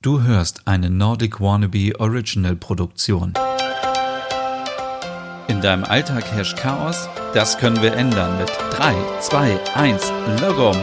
Du hörst eine Nordic Wannabe Original Produktion. In deinem Alltag herrscht Chaos? Das können wir ändern mit 3, 2, 1, Logom!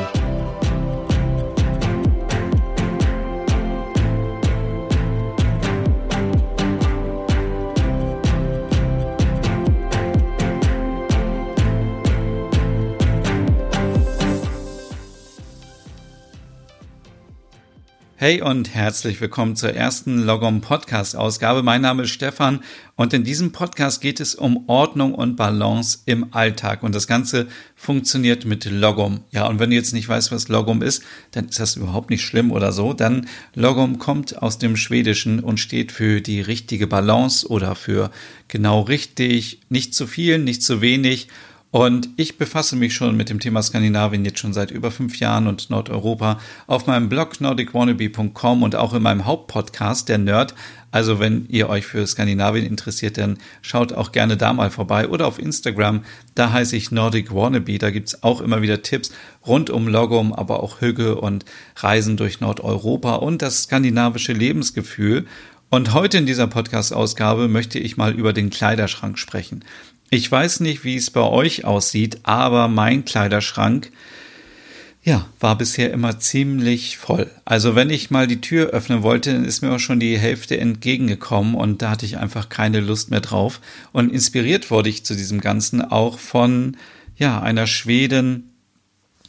Hey und herzlich willkommen zur ersten Logom Podcast Ausgabe. Mein Name ist Stefan und in diesem Podcast geht es um Ordnung und Balance im Alltag und das Ganze funktioniert mit Logom. Ja, und wenn du jetzt nicht weißt, was Logom ist, dann ist das überhaupt nicht schlimm oder so, dann Logom kommt aus dem Schwedischen und steht für die richtige Balance oder für genau richtig, nicht zu viel, nicht zu wenig und ich befasse mich schon mit dem Thema Skandinavien jetzt schon seit über fünf Jahren und Nordeuropa auf meinem Blog nordicwannabe.com und auch in meinem Hauptpodcast, der Nerd. Also wenn ihr euch für Skandinavien interessiert, dann schaut auch gerne da mal vorbei oder auf Instagram. Da heiße ich Nordic Wannabe. Da gibt's auch immer wieder Tipps rund um Logum, aber auch Hügge und Reisen durch Nordeuropa und das skandinavische Lebensgefühl. Und heute in dieser Podcast-Ausgabe möchte ich mal über den Kleiderschrank sprechen. Ich weiß nicht, wie es bei euch aussieht, aber mein Kleiderschrank, ja, war bisher immer ziemlich voll. Also wenn ich mal die Tür öffnen wollte, dann ist mir auch schon die Hälfte entgegengekommen und da hatte ich einfach keine Lust mehr drauf. Und inspiriert wurde ich zu diesem Ganzen auch von, ja, einer Schwedin,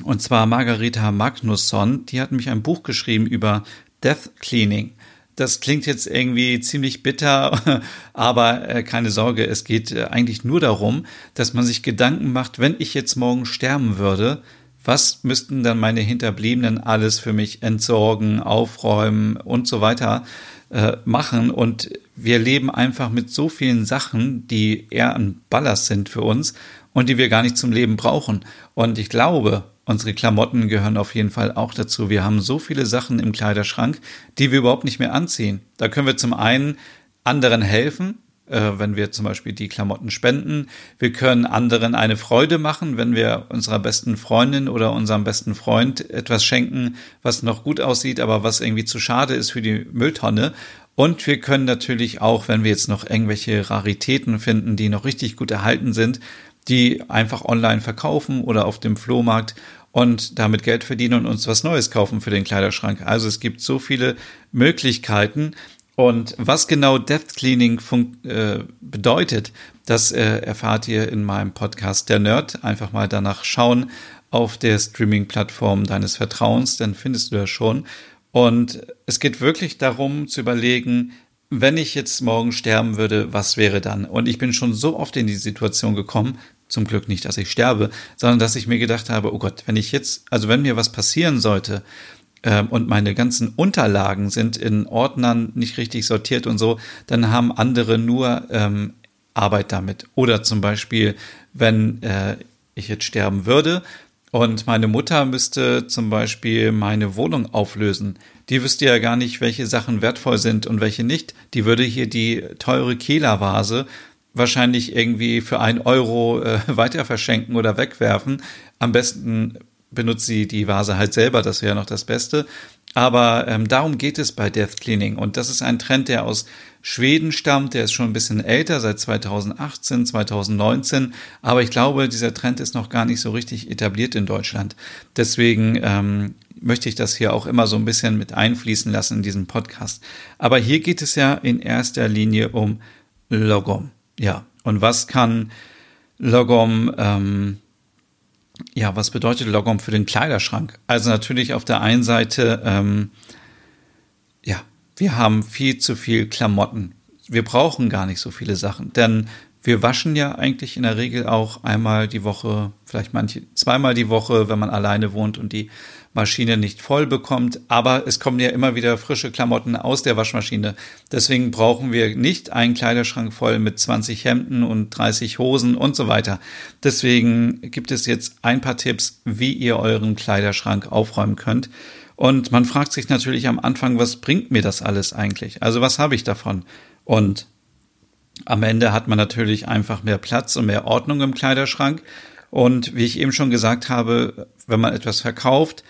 und zwar Margareta Magnusson, die hat mich ein Buch geschrieben über Death Cleaning. Das klingt jetzt irgendwie ziemlich bitter, aber äh, keine Sorge, es geht äh, eigentlich nur darum, dass man sich Gedanken macht, wenn ich jetzt morgen sterben würde, was müssten dann meine Hinterbliebenen alles für mich entsorgen, aufräumen und so weiter äh, machen. Und wir leben einfach mit so vielen Sachen, die eher ein Ballast sind für uns und die wir gar nicht zum Leben brauchen. Und ich glaube, Unsere Klamotten gehören auf jeden Fall auch dazu. Wir haben so viele Sachen im Kleiderschrank, die wir überhaupt nicht mehr anziehen. Da können wir zum einen anderen helfen, äh, wenn wir zum Beispiel die Klamotten spenden. Wir können anderen eine Freude machen, wenn wir unserer besten Freundin oder unserem besten Freund etwas schenken, was noch gut aussieht, aber was irgendwie zu schade ist für die Mülltonne. Und wir können natürlich auch, wenn wir jetzt noch irgendwelche Raritäten finden, die noch richtig gut erhalten sind, die einfach online verkaufen oder auf dem Flohmarkt und damit Geld verdienen und uns was Neues kaufen für den Kleiderschrank. Also es gibt so viele Möglichkeiten. Und was genau Death Cleaning äh, bedeutet, das äh, erfahrt ihr in meinem Podcast Der Nerd. Einfach mal danach schauen auf der Streaming-Plattform deines Vertrauens, dann findest du das schon. Und es geht wirklich darum zu überlegen, wenn ich jetzt morgen sterben würde, was wäre dann? Und ich bin schon so oft in die Situation gekommen, zum Glück nicht, dass ich sterbe, sondern dass ich mir gedacht habe, oh Gott, wenn ich jetzt, also wenn mir was passieren sollte ähm, und meine ganzen Unterlagen sind in Ordnern nicht richtig sortiert und so, dann haben andere nur ähm, Arbeit damit. Oder zum Beispiel, wenn äh, ich jetzt sterben würde und meine Mutter müsste zum Beispiel meine Wohnung auflösen. Die wüsste ja gar nicht, welche Sachen wertvoll sind und welche nicht. Die würde hier die teure Kehler-Vase wahrscheinlich irgendwie für ein Euro äh, weiter verschenken oder wegwerfen. Am besten benutzt sie die Vase halt selber, das wäre noch das Beste. Aber ähm, darum geht es bei Death Cleaning. Und das ist ein Trend, der aus Schweden stammt. Der ist schon ein bisschen älter, seit 2018, 2019. Aber ich glaube, dieser Trend ist noch gar nicht so richtig etabliert in Deutschland. Deswegen ähm, möchte ich das hier auch immer so ein bisschen mit einfließen lassen in diesem Podcast. Aber hier geht es ja in erster Linie um Logom. Ja, und was kann Logom, ähm, ja, was bedeutet Logom für den Kleiderschrank? Also natürlich auf der einen Seite, ähm, ja, wir haben viel zu viel Klamotten. Wir brauchen gar nicht so viele Sachen, denn wir waschen ja eigentlich in der Regel auch einmal die Woche, vielleicht manche zweimal die Woche, wenn man alleine wohnt und die Maschine nicht voll bekommt. Aber es kommen ja immer wieder frische Klamotten aus der Waschmaschine. Deswegen brauchen wir nicht einen Kleiderschrank voll mit 20 Hemden und 30 Hosen und so weiter. Deswegen gibt es jetzt ein paar Tipps, wie ihr euren Kleiderschrank aufräumen könnt. Und man fragt sich natürlich am Anfang, was bringt mir das alles eigentlich? Also was habe ich davon? Und am Ende hat man natürlich einfach mehr Platz und mehr Ordnung im Kleiderschrank. Und wie ich eben schon gesagt habe, wenn man etwas verkauft,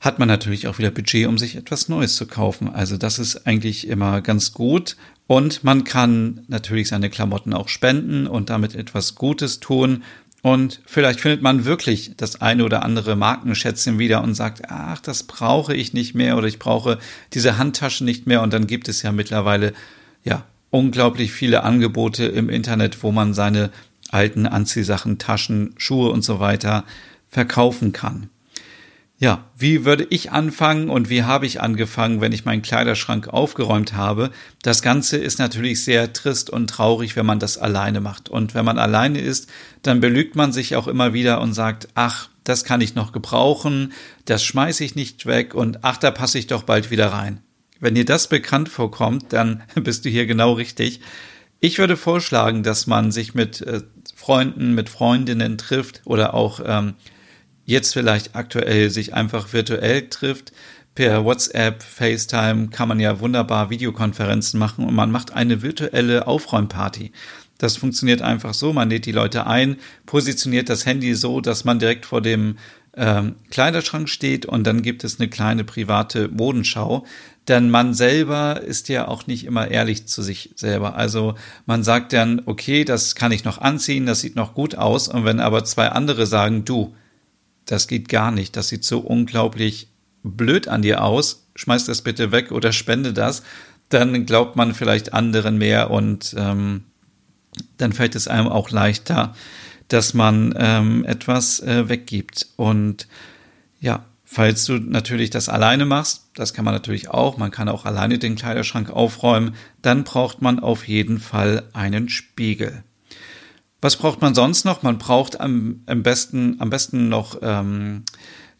hat man natürlich auch wieder Budget, um sich etwas Neues zu kaufen. Also das ist eigentlich immer ganz gut. Und man kann natürlich seine Klamotten auch spenden und damit etwas Gutes tun. Und vielleicht findet man wirklich das eine oder andere Markenschätzchen wieder und sagt, ach, das brauche ich nicht mehr oder ich brauche diese Handtaschen nicht mehr. Und dann gibt es ja mittlerweile, ja, unglaublich viele Angebote im Internet, wo man seine alten Anziehsachen, Taschen, Schuhe und so weiter verkaufen kann. Ja, wie würde ich anfangen und wie habe ich angefangen, wenn ich meinen Kleiderschrank aufgeräumt habe? Das Ganze ist natürlich sehr trist und traurig, wenn man das alleine macht. Und wenn man alleine ist, dann belügt man sich auch immer wieder und sagt, ach, das kann ich noch gebrauchen, das schmeiße ich nicht weg und ach, da passe ich doch bald wieder rein. Wenn dir das bekannt vorkommt, dann bist du hier genau richtig. Ich würde vorschlagen, dass man sich mit äh, Freunden, mit Freundinnen trifft oder auch ähm, jetzt vielleicht aktuell sich einfach virtuell trifft. Per WhatsApp, FaceTime kann man ja wunderbar Videokonferenzen machen und man macht eine virtuelle Aufräumparty. Das funktioniert einfach so, man lädt die Leute ein, positioniert das Handy so, dass man direkt vor dem ähm, Kleiderschrank steht und dann gibt es eine kleine private Modenschau. Denn man selber ist ja auch nicht immer ehrlich zu sich selber. Also man sagt dann, okay, das kann ich noch anziehen, das sieht noch gut aus. Und wenn aber zwei andere sagen, du, das geht gar nicht, das sieht so unglaublich blöd an dir aus, schmeiß das bitte weg oder spende das, dann glaubt man vielleicht anderen mehr und ähm, dann fällt es einem auch leichter, dass man ähm, etwas äh, weggibt. Und ja, falls du natürlich das alleine machst, das kann man natürlich auch, man kann auch alleine den Kleiderschrank aufräumen, dann braucht man auf jeden Fall einen Spiegel. Was braucht man sonst noch? Man braucht am, am besten, am besten noch ähm,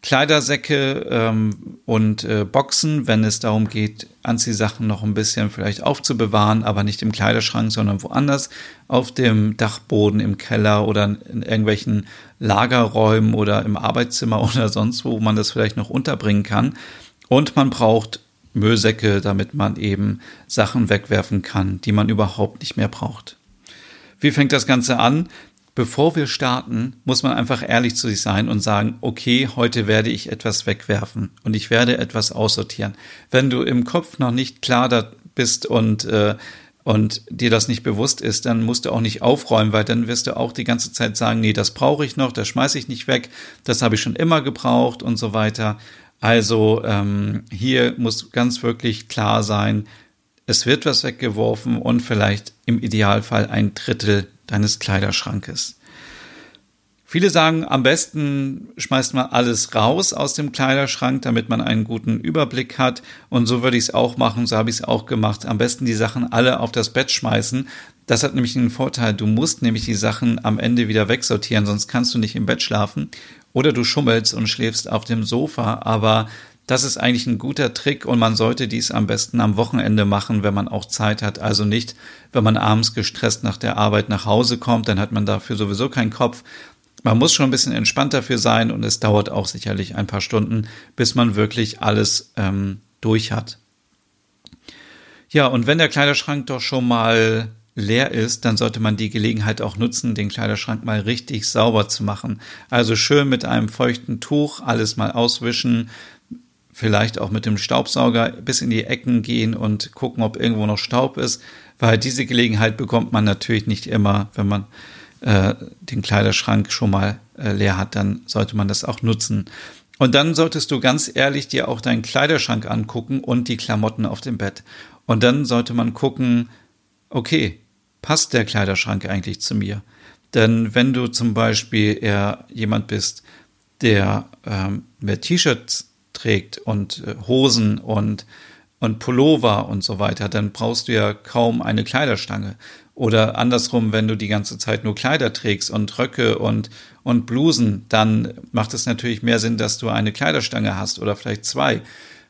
Kleidersäcke ähm, und äh, Boxen, wenn es darum geht, Anziehsachen noch ein bisschen vielleicht aufzubewahren, aber nicht im Kleiderschrank, sondern woanders, auf dem Dachboden, im Keller oder in irgendwelchen Lagerräumen oder im Arbeitszimmer oder sonst wo man das vielleicht noch unterbringen kann. Und man braucht Müllsäcke, damit man eben Sachen wegwerfen kann, die man überhaupt nicht mehr braucht. Wie fängt das Ganze an? Bevor wir starten, muss man einfach ehrlich zu sich sein und sagen, okay, heute werde ich etwas wegwerfen und ich werde etwas aussortieren. Wenn du im Kopf noch nicht klar da bist und äh, und dir das nicht bewusst ist, dann musst du auch nicht aufräumen, weil dann wirst du auch die ganze Zeit sagen, nee, das brauche ich noch, das schmeiße ich nicht weg, das habe ich schon immer gebraucht und so weiter. Also ähm, hier muss ganz wirklich klar sein, es wird was weggeworfen und vielleicht im Idealfall ein Drittel deines Kleiderschrankes. Viele sagen, am besten schmeißt man alles raus aus dem Kleiderschrank, damit man einen guten Überblick hat. Und so würde ich es auch machen, so habe ich es auch gemacht. Am besten die Sachen alle auf das Bett schmeißen. Das hat nämlich einen Vorteil. Du musst nämlich die Sachen am Ende wieder wegsortieren, sonst kannst du nicht im Bett schlafen. Oder du schummelst und schläfst auf dem Sofa. Aber das ist eigentlich ein guter Trick und man sollte dies am besten am Wochenende machen, wenn man auch Zeit hat. Also nicht, wenn man abends gestresst nach der Arbeit nach Hause kommt, dann hat man dafür sowieso keinen Kopf. Man muss schon ein bisschen entspannt dafür sein und es dauert auch sicherlich ein paar Stunden, bis man wirklich alles ähm, durch hat. Ja, und wenn der Kleiderschrank doch schon mal leer ist, dann sollte man die Gelegenheit auch nutzen, den Kleiderschrank mal richtig sauber zu machen. Also schön mit einem feuchten Tuch alles mal auswischen, vielleicht auch mit dem Staubsauger bis in die Ecken gehen und gucken, ob irgendwo noch Staub ist, weil diese Gelegenheit bekommt man natürlich nicht immer, wenn man äh, den Kleiderschrank schon mal äh, leer hat, dann sollte man das auch nutzen. Und dann solltest du ganz ehrlich dir auch deinen Kleiderschrank angucken und die Klamotten auf dem Bett. Und dann sollte man gucken, okay, passt der Kleiderschrank eigentlich zu mir? Denn wenn du zum Beispiel eher jemand bist, der ähm, mehr T-Shirts trägt und äh, Hosen und, und Pullover und so weiter, dann brauchst du ja kaum eine Kleiderstange. Oder andersrum, wenn du die ganze Zeit nur Kleider trägst und Röcke und, und Blusen, dann macht es natürlich mehr Sinn, dass du eine Kleiderstange hast oder vielleicht zwei.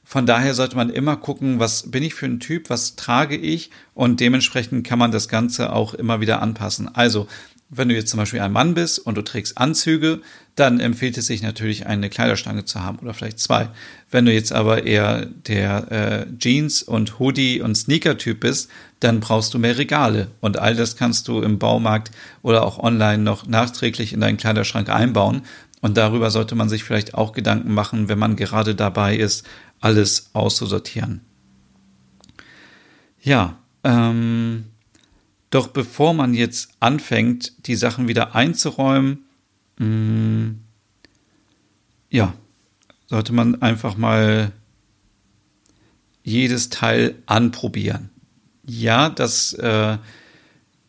Von daher sollte man immer gucken, was bin ich für ein Typ, was trage ich und dementsprechend kann man das Ganze auch immer wieder anpassen. Also wenn du jetzt zum Beispiel ein Mann bist und du trägst Anzüge, dann empfiehlt es sich natürlich, eine Kleiderstange zu haben oder vielleicht zwei. Wenn du jetzt aber eher der äh, Jeans- und Hoodie- und Sneaker-Typ bist, dann brauchst du mehr Regale. Und all das kannst du im Baumarkt oder auch online noch nachträglich in deinen Kleiderschrank einbauen. Und darüber sollte man sich vielleicht auch Gedanken machen, wenn man gerade dabei ist, alles auszusortieren. Ja, ähm, doch bevor man jetzt anfängt, die Sachen wieder einzuräumen, mh, mm, ja, sollte man einfach mal jedes Teil anprobieren. Ja, das, äh,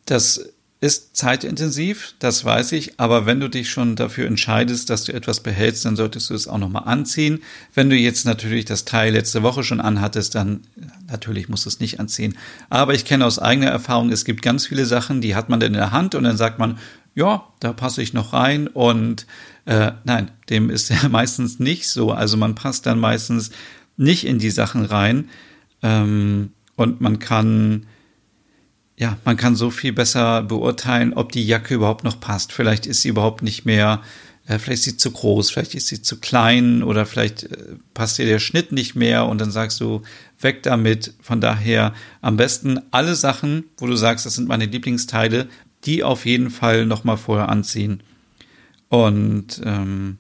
das ist zeitintensiv, das weiß ich, aber wenn du dich schon dafür entscheidest, dass du etwas behältst, dann solltest du es auch nochmal anziehen. Wenn du jetzt natürlich das Teil letzte Woche schon anhattest, dann natürlich musst du es nicht anziehen. Aber ich kenne aus eigener Erfahrung, es gibt ganz viele Sachen, die hat man dann in der Hand und dann sagt man, ja, da passe ich noch rein und äh, nein, dem ist ja meistens nicht so. Also man passt dann meistens nicht in die Sachen rein ähm, und man kann ja, man kann so viel besser beurteilen, ob die Jacke überhaupt noch passt. Vielleicht ist sie überhaupt nicht mehr, äh, vielleicht ist sie zu groß, vielleicht ist sie zu klein oder vielleicht äh, passt dir der Schnitt nicht mehr und dann sagst du, weg damit. Von daher am besten alle Sachen, wo du sagst, das sind meine Lieblingsteile, die auf jeden Fall nochmal vorher anziehen. Und ähm,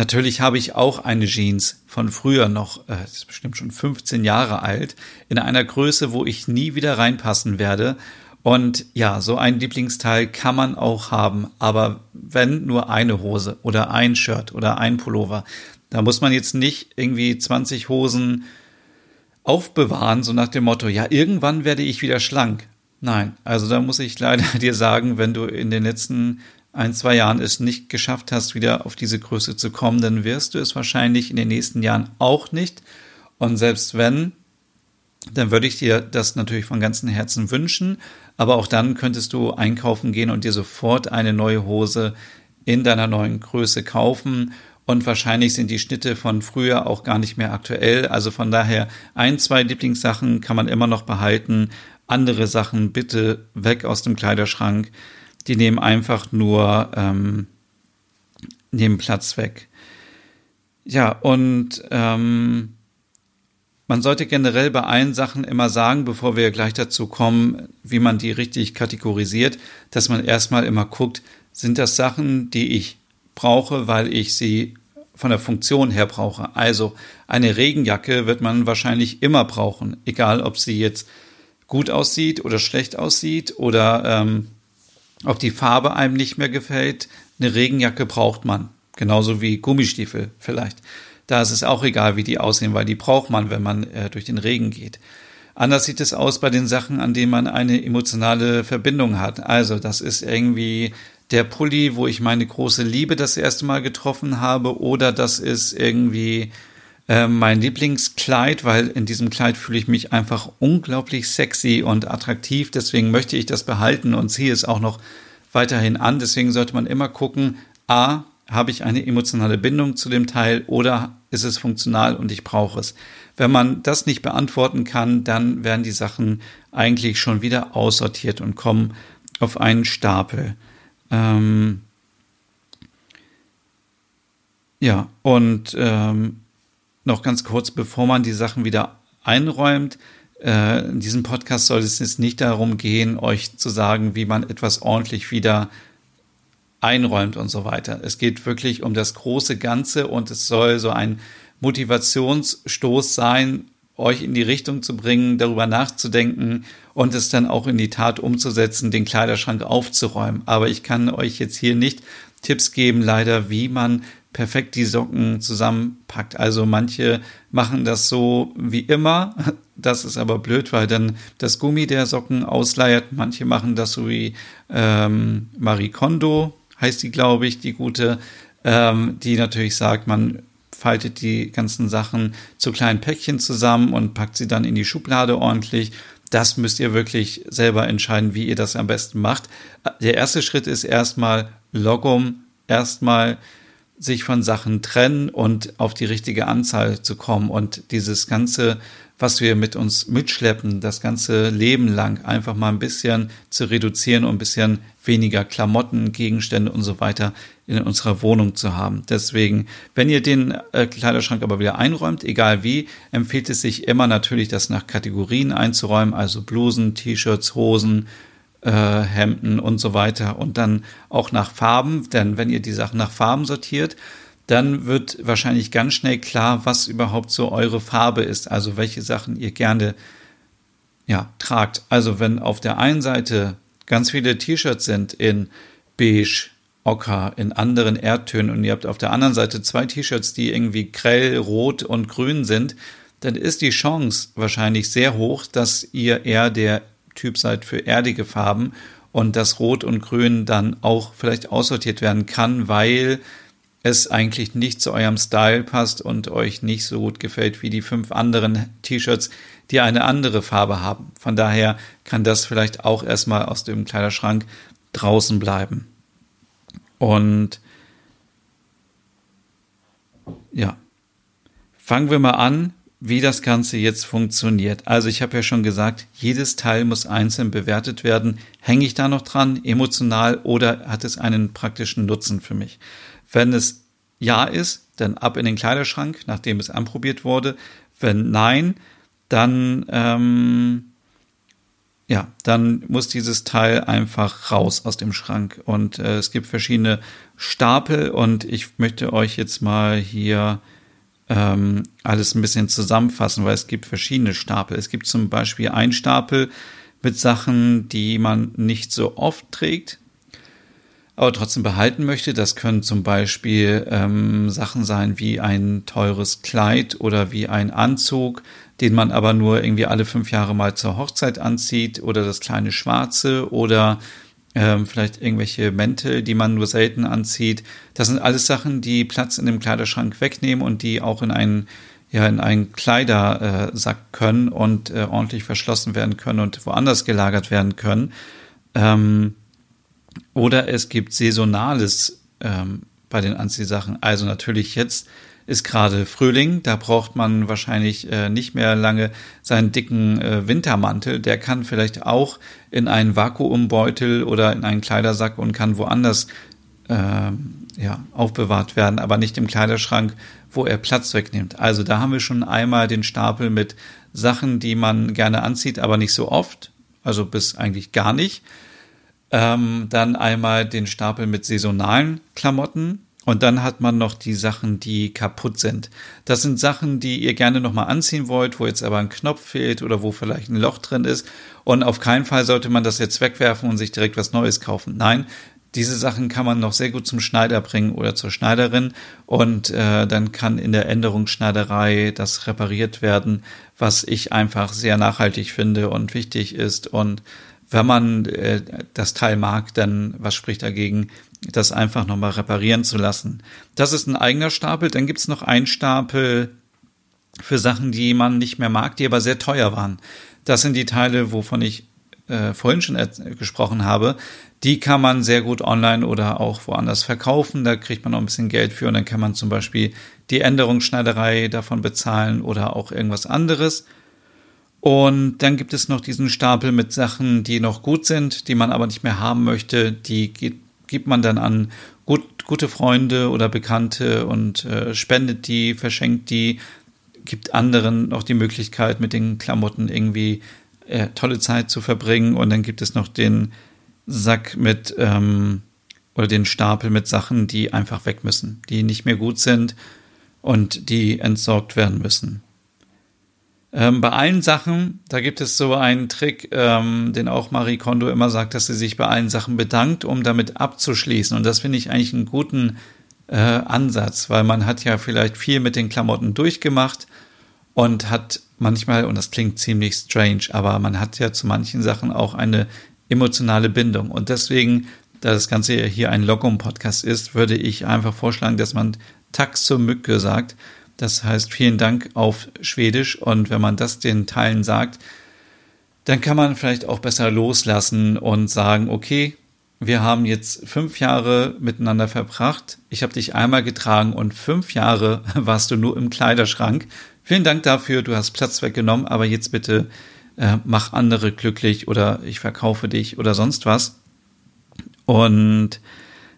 Natürlich habe ich auch eine Jeans von früher noch, äh, das ist bestimmt schon 15 Jahre alt, in einer Größe, wo ich nie wieder reinpassen werde. Und ja, so ein Lieblingsteil kann man auch haben, aber wenn nur eine Hose oder ein Shirt oder ein Pullover, da muss man jetzt nicht irgendwie 20 Hosen aufbewahren, so nach dem Motto, ja, irgendwann werde ich wieder schlank. Nein, also da muss ich leider dir sagen, wenn du in den letzten ein, zwei Jahren es nicht geschafft hast, wieder auf diese Größe zu kommen, dann wirst du es wahrscheinlich in den nächsten Jahren auch nicht. Und selbst wenn, dann würde ich dir das natürlich von ganzem Herzen wünschen. Aber auch dann könntest du einkaufen gehen und dir sofort eine neue Hose in deiner neuen Größe kaufen. Und wahrscheinlich sind die Schnitte von früher auch gar nicht mehr aktuell. Also von daher ein, zwei Lieblingssachen kann man immer noch behalten. Andere Sachen bitte weg aus dem Kleiderschrank die nehmen einfach nur ähm, nehmen Platz weg. Ja, und ähm, man sollte generell bei allen Sachen immer sagen, bevor wir gleich dazu kommen, wie man die richtig kategorisiert, dass man erstmal immer guckt, sind das Sachen, die ich brauche, weil ich sie von der Funktion her brauche. Also eine Regenjacke wird man wahrscheinlich immer brauchen, egal ob sie jetzt gut aussieht oder schlecht aussieht oder ähm, ob die Farbe einem nicht mehr gefällt, eine Regenjacke braucht man. Genauso wie Gummistiefel vielleicht. Da ist es auch egal, wie die aussehen, weil die braucht man, wenn man äh, durch den Regen geht. Anders sieht es aus bei den Sachen, an denen man eine emotionale Verbindung hat. Also das ist irgendwie der Pulli, wo ich meine große Liebe das erste Mal getroffen habe, oder das ist irgendwie äh, mein Lieblingskleid, weil in diesem Kleid fühle ich mich einfach unglaublich sexy und attraktiv. Deswegen möchte ich das behalten und ziehe es auch noch weiterhin an. Deswegen sollte man immer gucken, a, habe ich eine emotionale Bindung zu dem Teil oder ist es funktional und ich brauche es. Wenn man das nicht beantworten kann, dann werden die Sachen eigentlich schon wieder aussortiert und kommen auf einen Stapel. Ähm ja, und ähm, noch ganz kurz, bevor man die Sachen wieder einräumt. Äh, in diesem Podcast soll es jetzt nicht darum gehen, euch zu sagen, wie man etwas ordentlich wieder einräumt und so weiter. Es geht wirklich um das große Ganze und es soll so ein Motivationsstoß sein, euch in die Richtung zu bringen, darüber nachzudenken und es dann auch in die Tat umzusetzen, den Kleiderschrank aufzuräumen. Aber ich kann euch jetzt hier nicht Tipps geben, leider, wie man perfekt die Socken zusammenpackt. Also manche machen das so wie immer. Das ist aber blöd, weil dann das Gummi der Socken ausleiert. Manche machen das so wie ähm, Marie Kondo, heißt die, glaube ich, die gute, ähm, die natürlich sagt, man faltet die ganzen Sachen zu kleinen Päckchen zusammen und packt sie dann in die Schublade ordentlich. Das müsst ihr wirklich selber entscheiden, wie ihr das am besten macht. Der erste Schritt ist erstmal Logum, erstmal sich von Sachen trennen und auf die richtige Anzahl zu kommen und dieses ganze, was wir mit uns mitschleppen, das ganze Leben lang einfach mal ein bisschen zu reduzieren und ein bisschen weniger Klamotten, Gegenstände und so weiter in unserer Wohnung zu haben. Deswegen, wenn ihr den äh, Kleiderschrank aber wieder einräumt, egal wie, empfiehlt es sich immer natürlich, das nach Kategorien einzuräumen, also Blusen, T-Shirts, Hosen, äh, Hemden und so weiter und dann auch nach Farben, denn wenn ihr die Sachen nach Farben sortiert, dann wird wahrscheinlich ganz schnell klar, was überhaupt so eure Farbe ist, also welche Sachen ihr gerne ja, tragt. Also wenn auf der einen Seite ganz viele T-Shirts sind in beige, Ocker, in anderen Erdtönen und ihr habt auf der anderen Seite zwei T-Shirts, die irgendwie grell, rot und grün sind, dann ist die Chance wahrscheinlich sehr hoch, dass ihr eher der Typ seid für erdige Farben und dass Rot und Grün dann auch vielleicht aussortiert werden kann, weil es eigentlich nicht zu eurem Style passt und euch nicht so gut gefällt wie die fünf anderen T-Shirts, die eine andere Farbe haben. Von daher kann das vielleicht auch erstmal aus dem Kleiderschrank draußen bleiben. Und ja, fangen wir mal an wie das Ganze jetzt funktioniert. Also ich habe ja schon gesagt, jedes Teil muss einzeln bewertet werden. Hänge ich da noch dran, emotional, oder hat es einen praktischen Nutzen für mich? Wenn es ja ist, dann ab in den Kleiderschrank, nachdem es anprobiert wurde. Wenn nein, dann ähm, ja, dann muss dieses Teil einfach raus aus dem Schrank. Und äh, es gibt verschiedene Stapel und ich möchte euch jetzt mal hier ähm, alles ein bisschen zusammenfassen, weil es gibt verschiedene Stapel. Es gibt zum Beispiel einen Stapel mit Sachen, die man nicht so oft trägt, aber trotzdem behalten möchte. Das können zum Beispiel ähm, Sachen sein wie ein teures Kleid oder wie ein Anzug, den man aber nur irgendwie alle fünf Jahre mal zur Hochzeit anzieht oder das kleine Schwarze oder ähm, vielleicht irgendwelche Mäntel, die man nur selten anzieht. Das sind alles Sachen, die Platz in dem Kleiderschrank wegnehmen und die auch in einen ja in einen Kleidersack können und äh, ordentlich verschlossen werden können und woanders gelagert werden können. Ähm, oder es gibt saisonales ähm, bei den Anziehsachen. Also natürlich jetzt ist gerade Frühling, da braucht man wahrscheinlich äh, nicht mehr lange seinen dicken äh, Wintermantel. Der kann vielleicht auch in einen Vakuumbeutel oder in einen Kleidersack und kann woanders äh, ja, aufbewahrt werden, aber nicht im Kleiderschrank, wo er Platz wegnimmt. Also da haben wir schon einmal den Stapel mit Sachen, die man gerne anzieht, aber nicht so oft, also bis eigentlich gar nicht. Ähm, dann einmal den Stapel mit saisonalen Klamotten, und dann hat man noch die Sachen, die kaputt sind. Das sind Sachen, die ihr gerne nochmal anziehen wollt, wo jetzt aber ein Knopf fehlt oder wo vielleicht ein Loch drin ist. Und auf keinen Fall sollte man das jetzt wegwerfen und sich direkt was Neues kaufen. Nein, diese Sachen kann man noch sehr gut zum Schneider bringen oder zur Schneiderin und äh, dann kann in der Änderungsschneiderei das repariert werden, was ich einfach sehr nachhaltig finde und wichtig ist. Und wenn man äh, das Teil mag, dann was spricht dagegen, das einfach nochmal reparieren zu lassen. Das ist ein eigener Stapel. Dann gibt's noch einen Stapel für Sachen, die man nicht mehr mag, die aber sehr teuer waren. Das sind die Teile, wovon ich äh, vorhin schon gesprochen habe. Die kann man sehr gut online oder auch woanders verkaufen. Da kriegt man noch ein bisschen Geld für und dann kann man zum Beispiel die Änderungsschneiderei davon bezahlen oder auch irgendwas anderes. Und dann gibt es noch diesen Stapel mit Sachen, die noch gut sind, die man aber nicht mehr haben möchte. Die gibt man dann an gut, gute Freunde oder Bekannte und äh, spendet die, verschenkt die, gibt anderen noch die Möglichkeit, mit den Klamotten irgendwie äh, tolle Zeit zu verbringen. Und dann gibt es noch den Sack mit ähm, oder den Stapel mit Sachen, die einfach weg müssen, die nicht mehr gut sind und die entsorgt werden müssen. Ähm, bei allen Sachen, da gibt es so einen Trick, ähm, den auch Marie Kondo immer sagt, dass sie sich bei allen Sachen bedankt, um damit abzuschließen. Und das finde ich eigentlich einen guten äh, Ansatz, weil man hat ja vielleicht viel mit den Klamotten durchgemacht und hat manchmal, und das klingt ziemlich strange, aber man hat ja zu manchen Sachen auch eine emotionale Bindung. Und deswegen, da das Ganze hier ein Logum-Podcast ist, würde ich einfach vorschlagen, dass man Tax zur Mücke sagt das heißt vielen Dank auf Schwedisch und wenn man das den Teilen sagt, dann kann man vielleicht auch besser loslassen und sagen, okay, wir haben jetzt fünf Jahre miteinander verbracht. Ich habe dich einmal getragen und fünf Jahre warst du nur im Kleiderschrank. Vielen Dank dafür, du hast Platz weggenommen, aber jetzt bitte äh, mach andere glücklich oder ich verkaufe dich oder sonst was. Und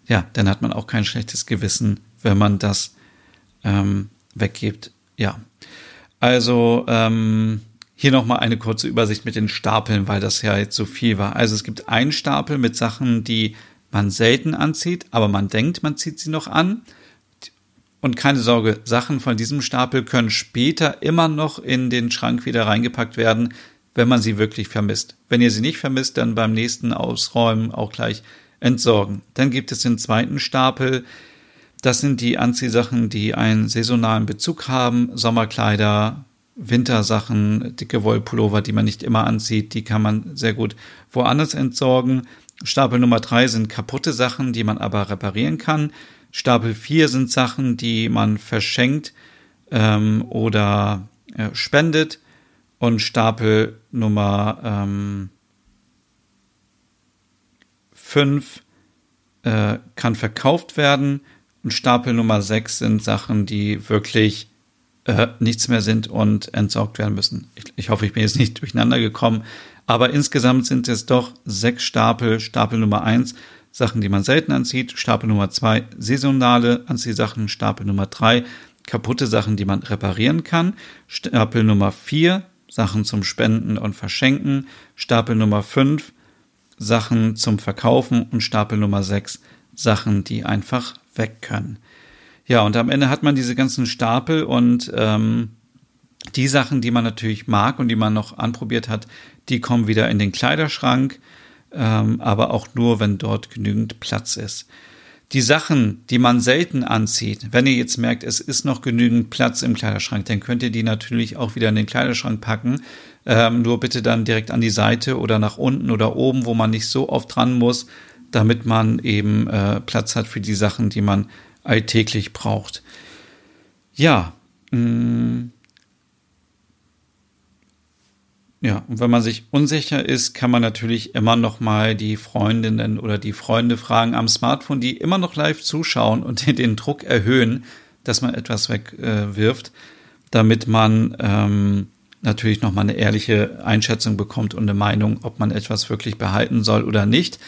ja, dann hat man auch kein schlechtes Gewissen, wenn man das ähm, weggibt. Ja. Also ähm, Hier nochmal eine kurze Übersicht mit den Stapeln, weil das ja jetzt so viel war. Also es gibt einen Stapel mit Sachen, die man selten anzieht, aber man denkt, man zieht sie noch an. Und keine Sorge, Sachen von diesem Stapel können später immer noch in den Schrank wieder reingepackt werden, wenn man sie wirklich vermisst. Wenn ihr sie nicht vermisst, dann beim nächsten Ausräumen auch gleich entsorgen. Dann gibt es den zweiten Stapel. Das sind die Anziehsachen, die einen saisonalen Bezug haben. Sommerkleider, Wintersachen, dicke Wollpullover, die man nicht immer anzieht, die kann man sehr gut woanders entsorgen. Stapel Nummer drei sind kaputte Sachen, die man aber reparieren kann. Stapel 4 sind Sachen, die man verschenkt ähm, oder äh, spendet. Und Stapel Nummer ähm, 5 äh, kann verkauft werden. Und Stapel Nummer 6 sind Sachen, die wirklich äh, nichts mehr sind und entsorgt werden müssen. Ich, ich hoffe, ich bin jetzt nicht durcheinander gekommen. Aber insgesamt sind es doch sechs Stapel. Stapel Nummer 1 Sachen, die man selten anzieht. Stapel Nummer zwei, saisonale Anziehsachen. Stapel Nummer drei, kaputte Sachen, die man reparieren kann. Stapel Nummer vier, Sachen zum Spenden und Verschenken. Stapel Nummer fünf, Sachen zum Verkaufen. Und Stapel Nummer sechs, Sachen, die einfach weg können. Ja, und am Ende hat man diese ganzen Stapel und ähm, die Sachen, die man natürlich mag und die man noch anprobiert hat, die kommen wieder in den Kleiderschrank ähm, aber auch nur, wenn dort genügend Platz ist. Die Sachen, die man selten anzieht, wenn ihr jetzt merkt, es ist noch genügend Platz im Kleiderschrank, dann könnt ihr die natürlich auch wieder in den Kleiderschrank packen. Ähm, nur bitte dann direkt an die Seite oder nach unten oder oben, wo man nicht so oft dran muss, damit man eben äh, Platz hat für die Sachen, die man alltäglich braucht. Ja, mh, mm, Ja, und wenn man sich unsicher ist, kann man natürlich immer noch mal die Freundinnen oder die Freunde fragen am Smartphone, die immer noch live zuschauen und den Druck erhöhen, dass man etwas wegwirft, äh, damit man ähm, natürlich noch mal eine ehrliche Einschätzung bekommt und eine Meinung, ob man etwas wirklich behalten soll oder nicht.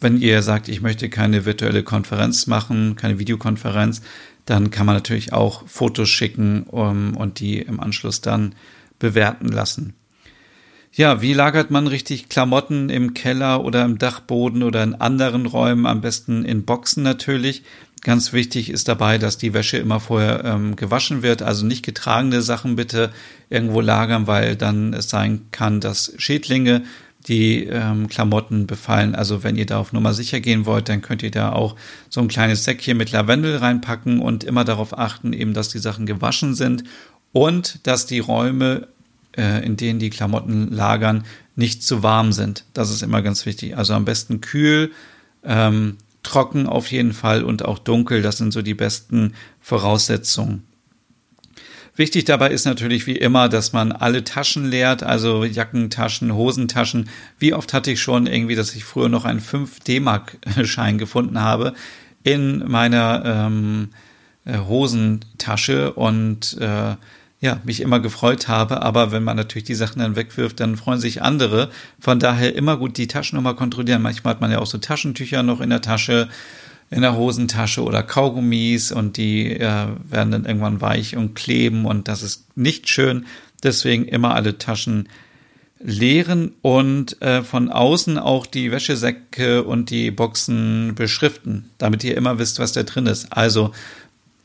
Wenn ihr sagt, ich möchte keine virtuelle Konferenz machen, keine Videokonferenz, dann kann man natürlich auch Fotos schicken um, und die im Anschluss dann bewerten lassen. Ja, wie lagert man richtig Klamotten im Keller oder im Dachboden oder in anderen Räumen? Am besten in Boxen natürlich. Ganz wichtig ist dabei, dass die Wäsche immer vorher ähm, gewaschen wird. Also nicht getragene Sachen bitte irgendwo lagern, weil dann es sein kann, dass Schädlinge die ähm, Klamotten befallen. Also wenn ihr da auf Nummer sicher gehen wollt, dann könnt ihr da auch so ein kleines Säckchen mit Lavendel reinpacken und immer darauf achten, eben, dass die Sachen gewaschen sind und dass die Räume äh, in denen die Klamotten lagern, nicht zu warm sind. Das ist immer ganz wichtig. Also am besten kühl, ähm, trocken auf jeden Fall und auch dunkel. Das sind so die besten Voraussetzungen. Wichtig dabei ist natürlich wie immer, dass man alle Taschen leert, also Jackentaschen, Hosentaschen. Wie oft hatte ich schon irgendwie, dass ich früher noch einen 5 D-Mark-Schein gefunden habe in meiner ähm, äh, Hosentasche und äh, ja, mich immer gefreut habe. Aber wenn man natürlich die Sachen dann wegwirft, dann freuen sich andere. Von daher immer gut die Taschennummer kontrollieren. Manchmal hat man ja auch so Taschentücher noch in der Tasche, in der Hosentasche oder Kaugummis und die äh, werden dann irgendwann weich und kleben und das ist nicht schön. Deswegen immer alle Taschen leeren und äh, von außen auch die Wäschesäcke und die Boxen beschriften, damit ihr immer wisst, was da drin ist. Also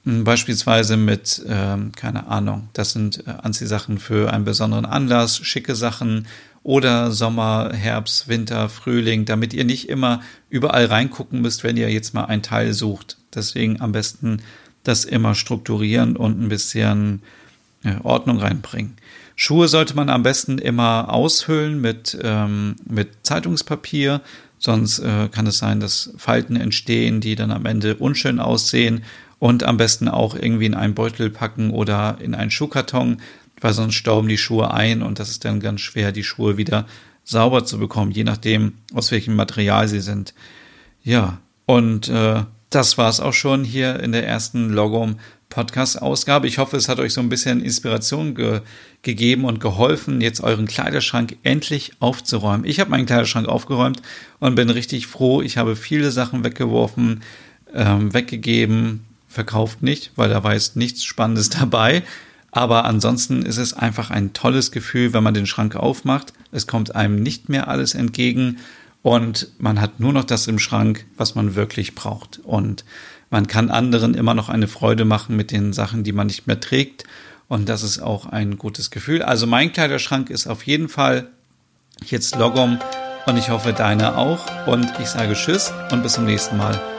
hm, beispielsweise mit, ähm, keine Ahnung, das sind äh, Anziehsachen für einen besonderen Anlass, schicke Sachen oder Sommer, Herbst, Winter, Frühling, damit ihr nicht immer überall reingucken müsst, wenn ihr jetzt mal ein Teil sucht. Deswegen am besten das immer strukturieren und ein bisschen äh, Ordnung reinbringen. Schuhe sollte man am besten immer aushöhlen mit, ähm, mit Zeitungspapier, sonst äh, kann es sein, dass Falten entstehen, die dann am Ende unschön aussehen und am besten auch irgendwie in einen Beutel packen oder in einen Schuhkarton, weil sonst stauben die Schuhe ein und das ist dann ganz schwer, die Schuhe wieder sauber zu bekommen, je nachdem, aus welchem Material sie sind. Ja, und äh, das war es auch schon hier in der ersten Logom Podcast-Ausgabe. Ich hoffe, es hat euch so ein bisschen Inspiration ge gegeben und geholfen, jetzt euren Kleiderschrank endlich aufzuräumen. Ich habe meinen Kleiderschrank aufgeräumt und bin richtig froh. Ich habe viele Sachen weggeworfen, ähm, weggegeben, verkauft nicht, weil da war jetzt nichts Spannendes dabei. Aber ansonsten ist es einfach ein tolles Gefühl, wenn man den Schrank aufmacht. Es kommt einem nicht mehr alles entgegen und man hat nur noch das im Schrank, was man wirklich braucht. Und man kann anderen immer noch eine Freude machen mit den Sachen, die man nicht mehr trägt. Und das ist auch ein gutes Gefühl. Also mein Kleiderschrank ist auf jeden Fall jetzt Logom und ich hoffe deine auch. Und ich sage Tschüss und bis zum nächsten Mal.